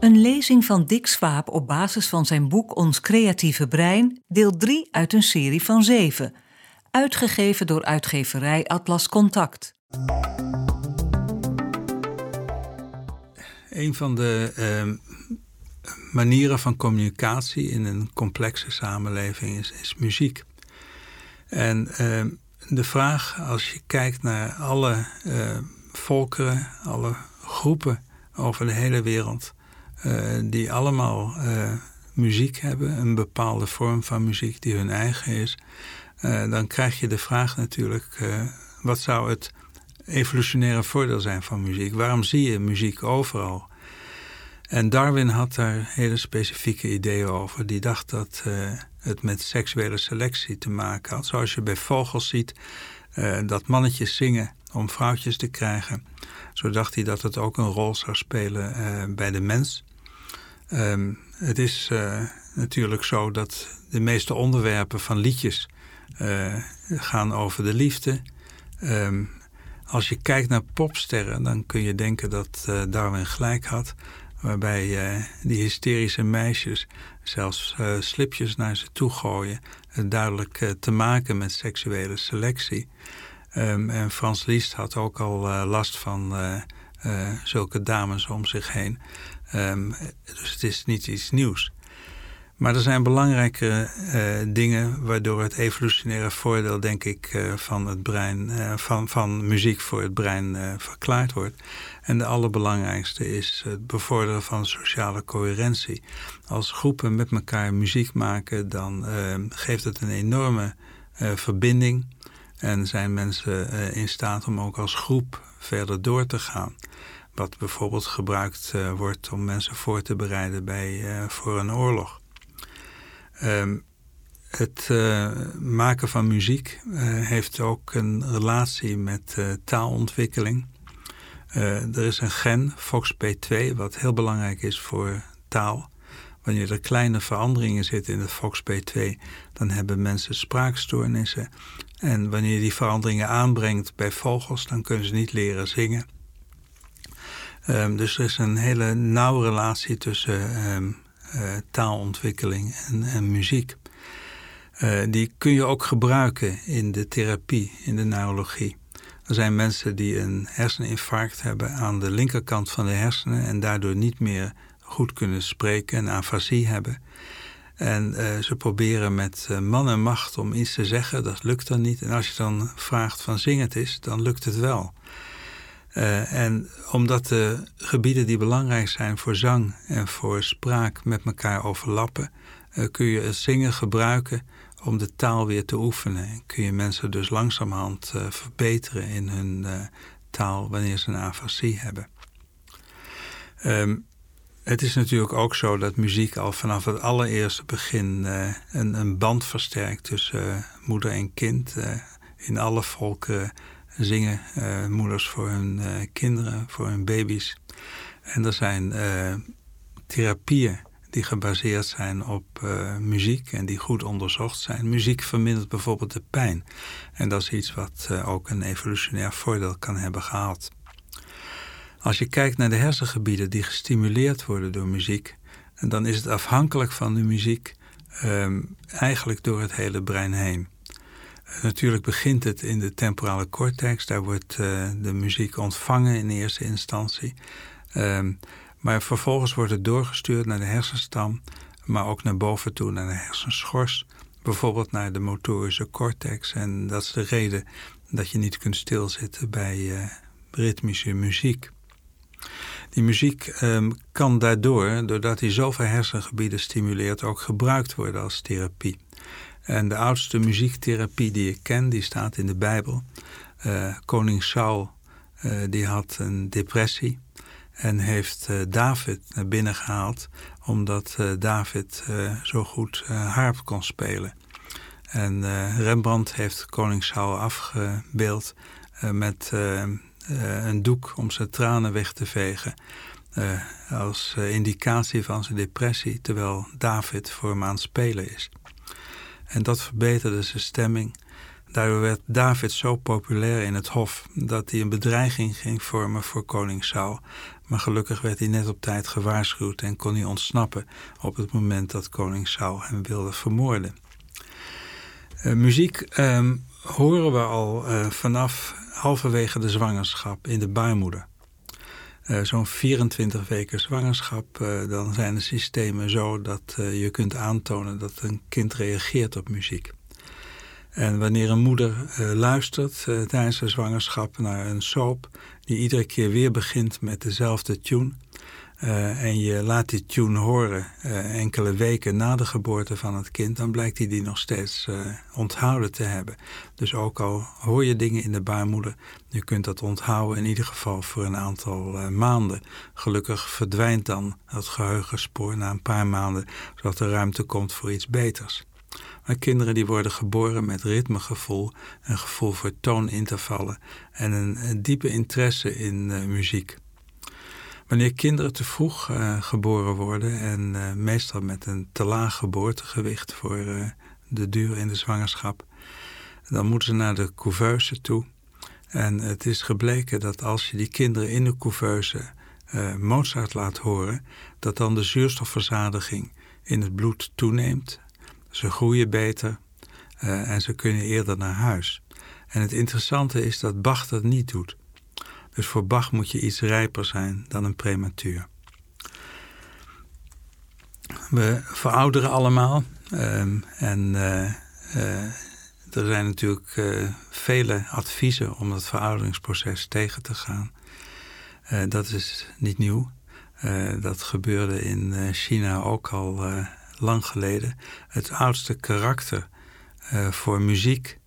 Een lezing van Dick Swaap op basis van zijn boek Ons Creatieve Brein, deel 3 uit een serie van 7, uitgegeven door uitgeverij Atlas Contact. Een van de uh, manieren van communicatie in een complexe samenleving is, muziek. En uh, de vraag, als je kijkt naar alle uh, volkeren, alle groepen over de hele wereld, die allemaal uh, muziek hebben, een bepaalde vorm van muziek die hun eigen is, uh, dan krijg je de vraag natuurlijk: wat zou het evolutionaire voordeel zijn van muziek? Waarom zie je muziek overal? En Darwin had daar hele specifieke ideeën over. Die dacht dat het met seksuele selectie te maken had. Zoals je bij vogels ziet dat mannetjes zingen om vrouwtjes te krijgen. Zo dacht hij dat het ook een rol zou spelen bij de mens. Um, het is uh, natuurlijk zo dat de meeste onderwerpen van liedjes uh, gaan over de liefde. Um, als je kijkt naar popsterren, dan kun je denken dat Darwin gelijk had. Waarbij die hysterische meisjes zelfs slipjes naar ze toe gooien. duidelijk te maken met seksuele selectie. Um, en Frans Liszt had ook al last van zulke dames om zich heen. Um, dus het is niet iets nieuws. Maar er zijn belangrijke dingen waardoor het evolutionaire voordeel, denk ik, van het brein, van, van muziek voor het brein verklaard wordt. En de allerbelangrijkste is het bevorderen van sociale coherentie. Als groepen met elkaar muziek maken, dan ehm, geeft het een enorme verbinding. En zijn mensen in staat om ook als groep verder door te gaan. Wat bijvoorbeeld gebruikt uh, wordt om mensen voor te bereiden bij, uh, voor een oorlog. Um, het maken van muziek heeft ook een relatie met taalontwikkeling. er is een gen, FOXP2, wat heel belangrijk is voor taal. Wanneer er kleine veranderingen zitten in het FOXP2, dan hebben mensen spraakstoornissen. En wanneer je die veranderingen aanbrengt bij vogels, dan kunnen ze niet leren zingen. Um, dus er is een hele nauwe relatie tussen um, uh, taalontwikkeling en, en muziek. Uh, die kun je ook gebruiken in de therapie, in de neurologie. Er zijn mensen die een herseninfarct hebben aan de linkerkant van de hersenen en daardoor niet meer goed kunnen spreken en afasie hebben. En uh, ze proberen met man en macht om iets te zeggen, dat lukt dan niet. En als je dan vraagt van zing het is, dan lukt het wel. Uh, en omdat de gebieden die belangrijk zijn voor zang en voor spraak met elkaar overlappen, kun je het zingen gebruiken om de taal weer te oefenen. En kun je mensen dus langzamerhand verbeteren in hun taal wanneer ze een afasie hebben. Um, het is natuurlijk ook zo dat muziek al vanaf het allereerste begin een, een, band versterkt tussen moeder en kind. In alle volken zingen moeders voor hun kinderen, voor hun baby's. En er zijn therapieën die gebaseerd zijn op muziek en die goed onderzocht zijn. Muziek vermindert bijvoorbeeld de pijn. En dat is iets wat ook een evolutionair voordeel kan hebben gehad. Als je kijkt naar de hersengebieden die gestimuleerd worden door muziek, dan is het afhankelijk van de muziek um, eigenlijk door het hele brein heen. Natuurlijk begint het in de temporale cortex, daar wordt uh, de muziek ontvangen in eerste instantie. Um, maar vervolgens wordt het doorgestuurd naar de hersenstam, maar ook naar boven toe, naar de hersenschors. Bijvoorbeeld naar de motorische cortex. En dat is de reden dat je niet kunt stilzitten bij uh, ritmische muziek. Die muziek um, kan daardoor, doordat hij zoveel hersengebieden stimuleert, ook gebruikt worden als therapie. En de oudste muziektherapie die ik ken, die staat in de Bijbel. Uh, koning Saul, uh, die had een depressie en heeft uh, David naar binnen gehaald, omdat David zo goed harp kon spelen. En Rembrandt heeft koning Saul afgebeeld met een doek om zijn tranen weg te vegen. Als indicatie van zijn depressie, terwijl David voor hem aan het spelen is. En dat verbeterde zijn stemming. Daardoor werd David zo populair in het hof dat hij een bedreiging ging vormen voor koning Saul. Maar gelukkig werd hij net op tijd gewaarschuwd en kon hij ontsnappen op het moment dat koning Saul hem wilde vermoorden. Uh, muziek uh, horen we al uh, vanaf halverwege de zwangerschap in de baarmoeder. Uh, Zo'n 24 weken zwangerschap, dan zijn de systemen zo dat je kunt aantonen dat een kind reageert op muziek. En wanneer een moeder luistert tijdens de zwangerschap naar een soap... die iedere keer weer begint met dezelfde tune... Uh, en je laat die tune horen enkele weken na de geboorte van het kind... dan blijkt hij die nog steeds onthouden te hebben. Dus ook al hoor je dingen in de baarmoeder... je kunt dat onthouden in ieder geval voor een aantal maanden. Gelukkig verdwijnt dan het geheugenspoor na een paar maanden... zodat er ruimte komt voor iets beters. Maar kinderen die worden geboren met ritmegevoel, een gevoel voor toonintervallen en een, diepe interesse in muziek. Wanneer kinderen te vroeg uh, geboren worden en uh, meestal met een te laag geboortegewicht voor de duur in de zwangerschap, dan moeten ze naar de couveuse toe. En het is gebleken dat als je die kinderen in de couveuse Mozart laat horen, dat dan de zuurstofverzadiging in het bloed toeneemt ze groeien beter en ze kunnen eerder naar huis. En het interessante is dat Bach dat niet doet. Dus voor Bach moet je iets rijper zijn dan een prematuur. We verouderen allemaal. Uh, en uh, er zijn natuurlijk vele adviezen om dat verouderingsproces tegen te gaan. dat is niet nieuw. dat gebeurde in China ook al lang geleden het oudste karakter voor muziek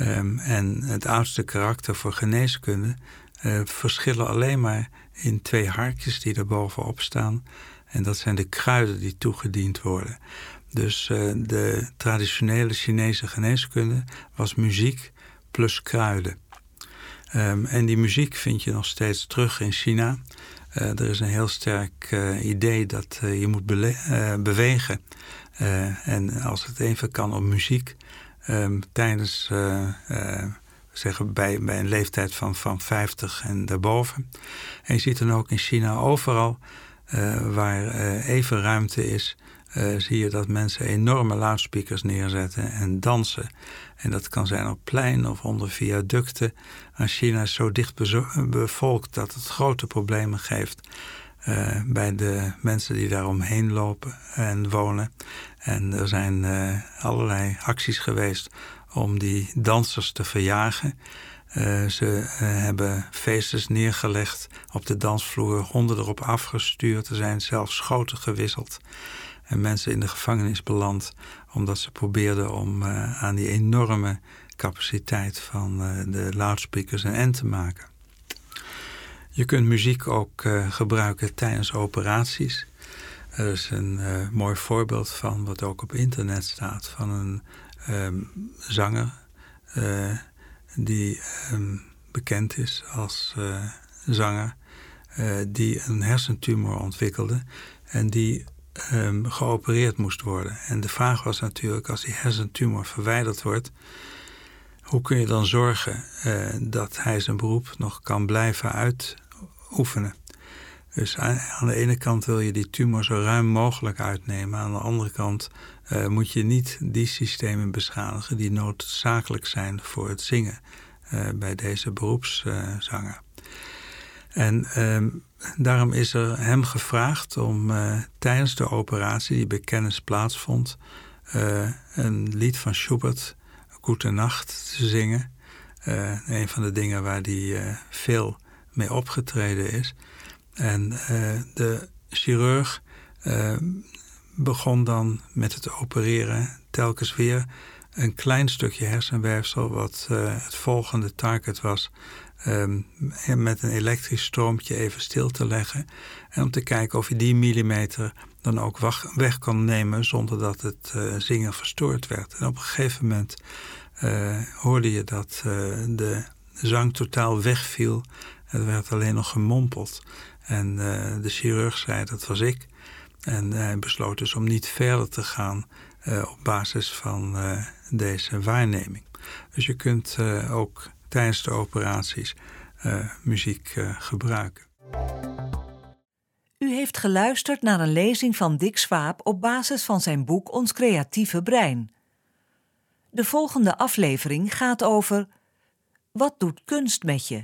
um, en het oudste karakter voor geneeskunde uh, verschillen alleen maar in twee harkjes die er bovenop staan. En dat zijn de kruiden die toegediend worden. Dus uh, de traditionele Chinese geneeskunde was muziek plus kruiden. Um, en die muziek vind je nog steeds terug in China. Uh, er is een heel sterk idee dat je moet bewegen. en als het even kan op muziek. Um, tijdens, zeggen bij, bij een leeftijd van, van 50 en daarboven. En je ziet dan ook in China overal waar even ruimte is uh, zie je dat mensen enorme luidspeakers neerzetten en dansen. En dat kan zijn op plein of onder viaducten. En China is zo dicht bevolkt dat het grote problemen geeft uh, bij de mensen die daar omheen lopen en wonen. En er zijn uh, allerlei acties geweest om die dansers te verjagen. Uh, ze hebben feestjes neergelegd op de dansvloer, honden erop afgestuurd. Er zijn zelfs schoten gewisseld en mensen in de gevangenis beland omdat ze probeerden om uh, aan die enorme capaciteit van de loudspeakers een end te maken. Je kunt muziek ook gebruiken tijdens operaties. Er is een mooi voorbeeld van wat ook op internet staat van een um, zanger die um, bekend is als zanger die een hersentumor ontwikkelde en die um, geopereerd moest worden. En de vraag was natuurlijk, als die hersentumor verwijderd wordt, hoe kun je dan zorgen dat hij zijn beroep nog kan blijven uitoefenen? Dus aan de ene kant wil je die tumor zo ruim mogelijk uitnemen. Aan de andere kant uh, moet je niet die systemen beschadigen die noodzakelijk zijn voor het zingen uh, bij deze beroepszanger. En um, daarom is er hem gevraagd om uh, tijdens de operatie die bij kennis plaatsvond... Een lied van Schubert, Goede Nacht, te zingen. Een van de dingen waar hij veel mee opgetreden is. En de chirurg begon dan met het opereren telkens weer een klein stukje hersenweefsel... wat het volgende target was um, met een elektrisch stroompje even stil te leggen. En om te kijken of je die millimeter dan ook weg kan nemen zonder dat het zingen verstoord werd. En op een gegeven moment hoorde je dat de zang totaal wegviel. Er werd alleen nog gemompeld. En de chirurg zei dat was ik. En hij besloot dus om niet verder te gaan op basis van deze waarneming. Dus je kunt ook tijdens de operaties muziek gebruiken. U heeft geluisterd naar een lezing van Dick Swaap op basis van zijn boek Ons creatieve brein. De volgende aflevering gaat over Wat doet kunst met je?